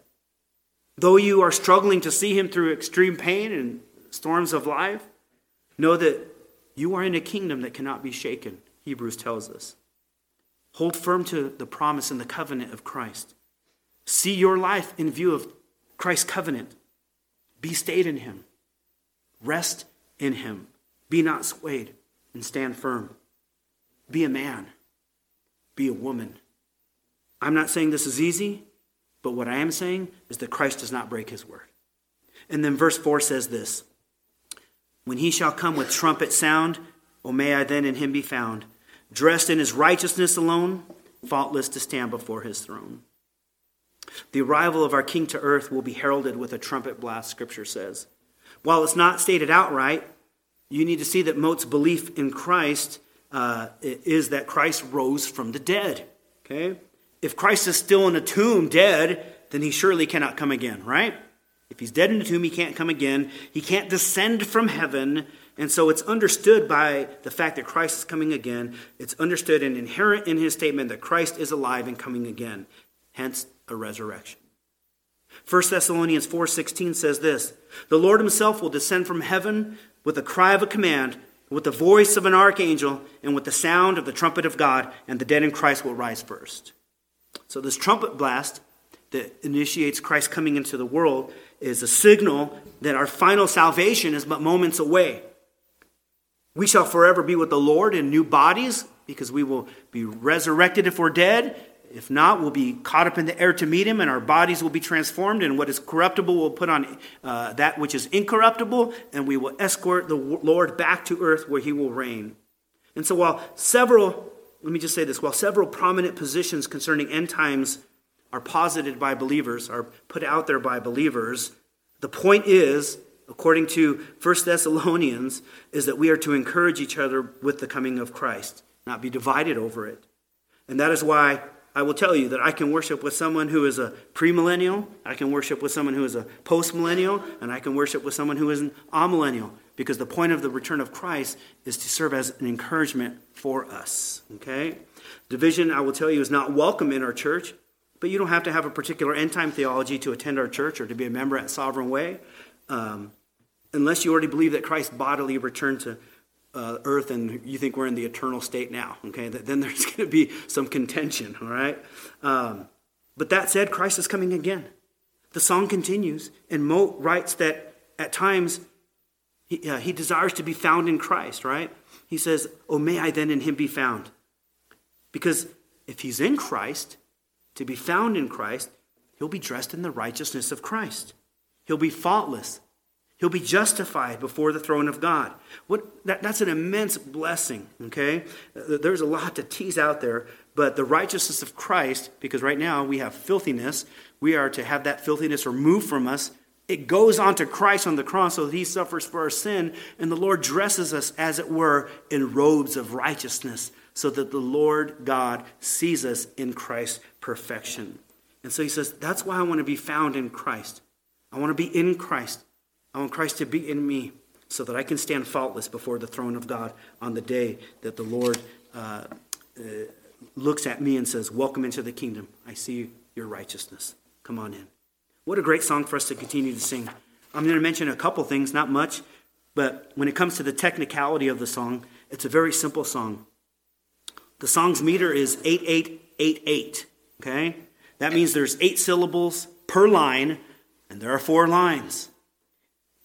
Though you are struggling to see him through extreme pain and storms of life, know that you are in a kingdom that cannot be shaken, Hebrews tells us. Hold firm to the promise and the covenant of Christ. See your life in view of Christ's covenant. Be stayed in him. Rest in him. Be not swayed and stand firm. Be a man. Be a woman. I'm not saying this is easy. But what I am saying is that Christ does not break his word. And then verse 4 says this When he shall come with trumpet sound, O may I then in him be found, dressed in his righteousness alone, faultless to stand before his throne. The arrival of our King to earth will be heralded with a trumpet blast, Scripture says. While it's not stated outright, you need to see that Mote's belief in Christ uh, is that Christ rose from the dead. Okay? if Christ is still in a tomb dead, then he surely cannot come again, right? If he's dead in the tomb, he can't come again. He can't descend from heaven. And so it's understood by the fact that Christ is coming again. It's understood and inherent in his statement that Christ is alive and coming again. Hence a resurrection. 1 Thessalonians 4:16 says this, "The Lord himself will descend from heaven with a cry of a command, with the voice of an archangel, and with the sound of the trumpet of God, and the dead in Christ will rise first." So, this trumpet blast that initiates Christ coming into the world is a signal that our final salvation is but moments away. We shall forever be with the Lord in new bodies because we will be resurrected if we're dead. If not, we'll be caught up in the air to meet him, and our bodies will be transformed. And what is corruptible will put on uh, that which is incorruptible, and we will escort the Lord back to earth where he will reign. And so, while several let me just say this while several prominent positions concerning end times are posited by believers, are put out there by believers. The point is, according to 1 Thessalonians, is that we are to encourage each other with the coming of Christ, not be divided over it. And that is why I will tell you that I can worship with someone who is a premillennial, I can worship with someone who is a postmillennial, and I can worship with someone who is an amillennial. Because the point of the return of Christ is to serve as an encouragement for us. Okay? Division, I will tell you, is not welcome in our church, but you don't have to have a particular end time theology to attend our church or to be a member at Sovereign Way. Um, unless you already believe that Christ bodily returned to uh, earth and you think we're in the eternal state now, okay, then there's going to be some contention, all right? Um, but that said, Christ is coming again. The song continues, and Mote writes that at times he, uh, he desires to be found in Christ, right? He says, Oh, may I then in him be found? Because if he's in Christ, to be found in Christ, he'll be dressed in the righteousness of Christ. He'll be faultless, He'll be justified before the throne of God. What, that, that's an immense blessing, okay? There's a lot to tease out there, but the righteousness of Christ, because right now we have filthiness, we are to have that filthiness removed from us. It goes on to Christ on the cross so that he suffers for our sin, and the Lord dresses us, as it were, in robes of righteousness, so that the Lord God sees us in Christ's perfection. And so he says, That's why I want to be found in Christ. I want to be in Christ. I want Christ to be in me so that I can stand faultless before the throne of God on the day that the Lord uh, uh, looks at me and says, Welcome into the kingdom. I see your righteousness. Come on in. What a great song for us to continue to sing. I'm going to mention a couple things, not much, but when it comes to the technicality of the song, it's a very simple song. The song's meter is 8888, okay? That means there's eight syllables per line, and there are four lines.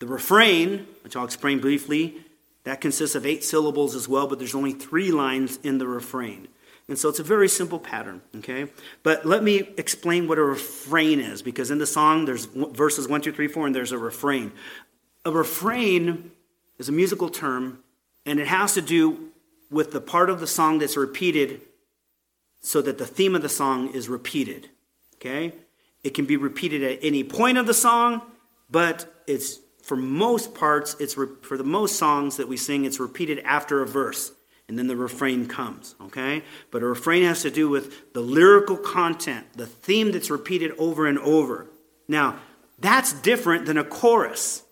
The refrain, which I'll explain briefly, that consists of eight syllables as well, but there's only three lines in the refrain. And so it's a very simple pattern, okay? But let me explain what a refrain is, because in the song there's verses 1, 2, 3, 4, and there's a refrain. A refrain is a musical term, and it has to do with the part of the song that's repeated so that the theme of the song is repeated, okay? It can be repeated at any point of the song, but it's for most parts, it's re- for the most songs that we sing, it's repeated after a verse, and then the refrain comes, okay? But a refrain has to do with the lyrical content, the theme that's repeated over and over. Now, that's different than a chorus.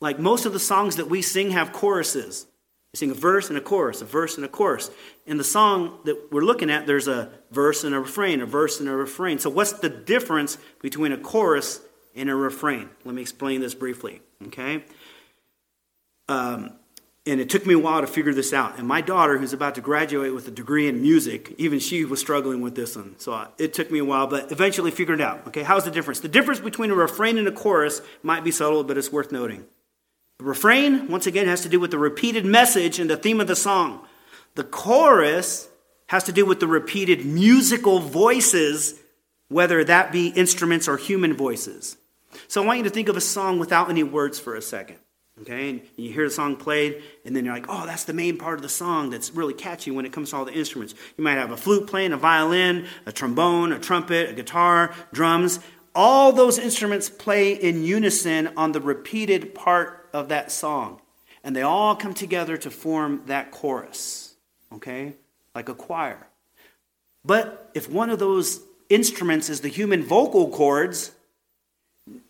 Like most of the songs that we sing have choruses. We sing a verse and a chorus, a verse and a chorus. In the song that we're looking at, there's a verse and a refrain, a verse and a refrain. So, what's the difference between a chorus and a refrain? Let me explain this briefly. Okay? Um, and it took me a while to figure this out. And my daughter, who's about to graduate with a degree in music, even she was struggling with this one. So uh, it took me a while, but eventually figured it out. Okay, how's the difference? The difference between a refrain and a chorus might be subtle, but it's worth noting. The refrain, once again, has to do with the repeated message and the theme of the song. The chorus has to do with the repeated musical voices, whether that be instruments or human voices. So I want you to think of a song without any words for a second. Okay, and you hear the song played, and then you're like, oh, that's the main part of the song that's really catchy when it comes to all the instruments. You might have a flute playing, a violin, a trombone, a trumpet, a guitar, drums. All those instruments play in unison on the repeated part of that song. And they all come together to form that chorus. Okay? Like a choir. But if one of those instruments is the human vocal cords,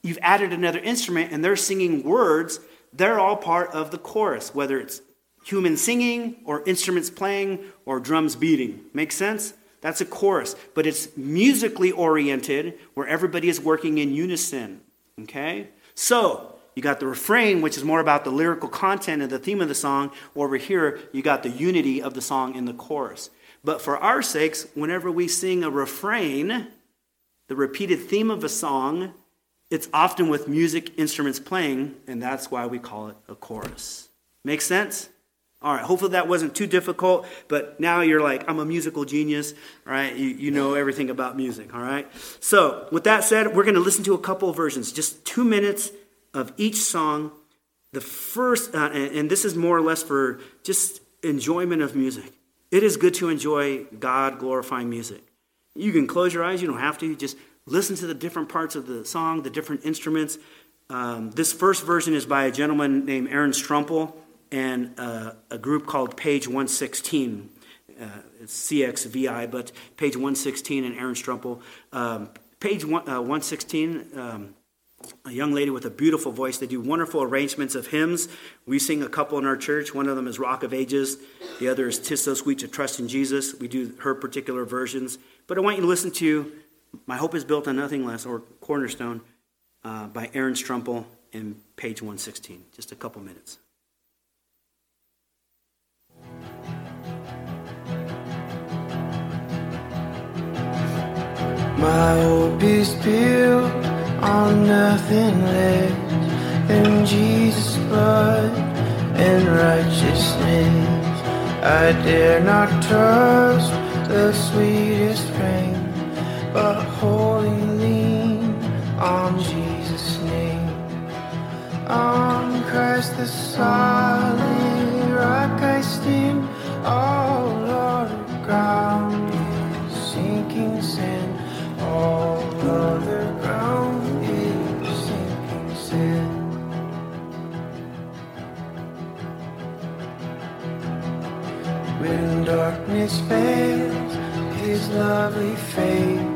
you've added another instrument and they're singing words, they're all part of the chorus, whether it's human singing or instruments playing or drums beating. Make sense? That's a chorus, but it's musically oriented where everybody is working in unison. Okay? So, you got the refrain, which is more about the lyrical content and the theme of the song. Over here, you got the unity of the song in the chorus. But for our sakes, whenever we sing a refrain, the repeated theme of a song, it's often with music instruments playing, and that's why we call it a chorus. Make sense? All right, hopefully that wasn't too difficult, but now you're like, I'm a musical genius, right? You, you know everything about music, all right? So, with that said, we're going to listen to a couple versions, just two minutes of each song. The first, uh, and, and this is more or less for just enjoyment of music. It is good to enjoy God glorifying music. You can close your eyes, you don't have to. Just listen to the different parts of the song, the different instruments. Um, this first version is by a gentleman named Aaron Strumpel and uh, a group called Page 116. Uh, it's CXVI, but Page 116 and Aaron Strumpel. Um, page one, uh, 116, um, a young lady with a beautiful voice. They do wonderful arrangements of hymns. We sing a couple in our church. One of them is Rock of Ages, the other is Tis So Sweet to Trust in Jesus. We do her particular versions. But I want you to listen to My Hope is Built on Nothing Less, or Cornerstone, uh, by Aaron Strumpel in page 116. Just a couple minutes. My hope is built on nothing less than Jesus' blood and righteousness. I dare not trust the sweetest frame, but wholly lean on Jesus' name. On Christ the solid rock I stand, all other ground is sinking sand. All other ground is sinking sand. When darkness fails, His lovely face,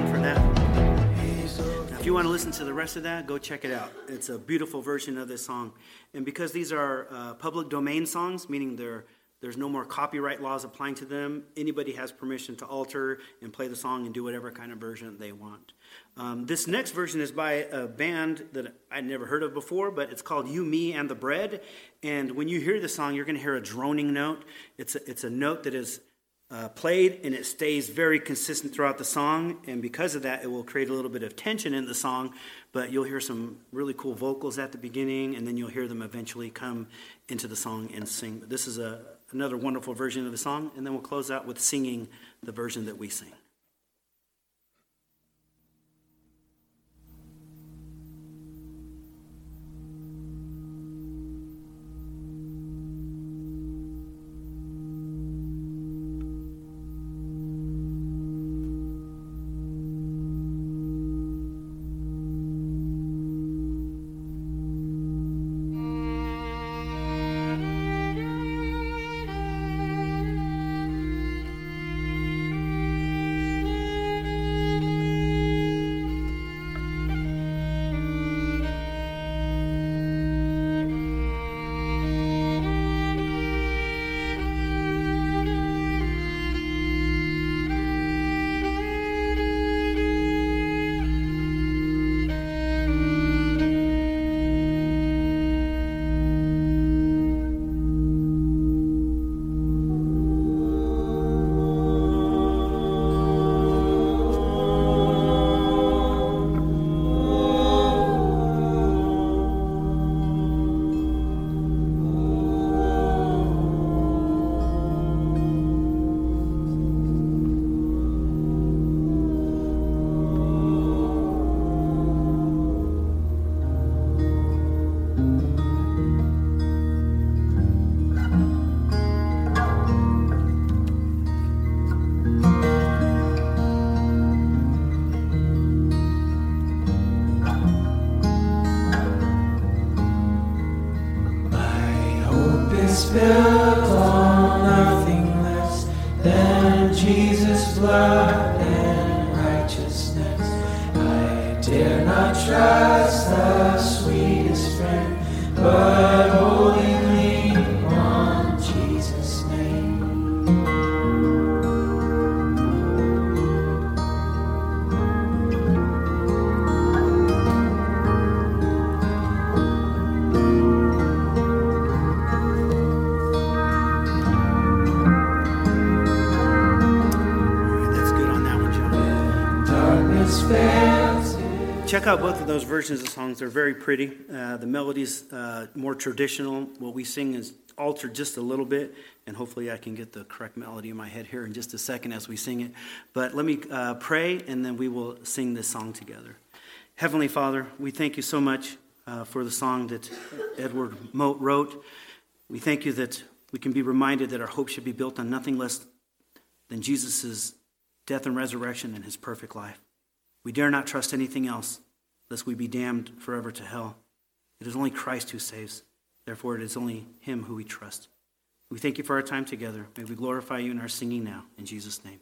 John, for that. Now, if you want to listen to the rest of that, go check it out. It's a beautiful version of this song. And because these are uh, public domain songs, meaning there's no more copyright laws applying to them, anybody has permission to alter and play the song and do whatever kind of version they want. Um, this next version is by a band that I'd never heard of before, but it's called You, Me, and the Bread. And when you hear the song, you're going to hear a droning note. It's a, it's a note that is uh, played and it stays very consistent throughout the song. And because of that, it will create a little bit of tension in the song. But you'll hear some really cool vocals at the beginning, and then you'll hear them eventually come into the song and sing. But this is a, another wonderful version of the song. And then we'll close out with singing the version that we sing. Versions of songs. They're very pretty. Uh, the melody's uh, more traditional. What we sing is altered just a little bit, and hopefully I can get the correct melody in my head here in just a second as we sing it. But let me uh, pray, and then we will sing this song together. Heavenly Father, we thank you so much uh, for the song that Edward Mote wrote. We thank you that we can be reminded that our hope should be built on nothing less than Jesus' death and resurrection and his perfect life. We dare not trust anything else, lest we be damned forever to hell. It is only Christ who saves. Therefore, it is only him who we trust. We thank you for our time together. May we glorify you in our singing now. In Jesus' name.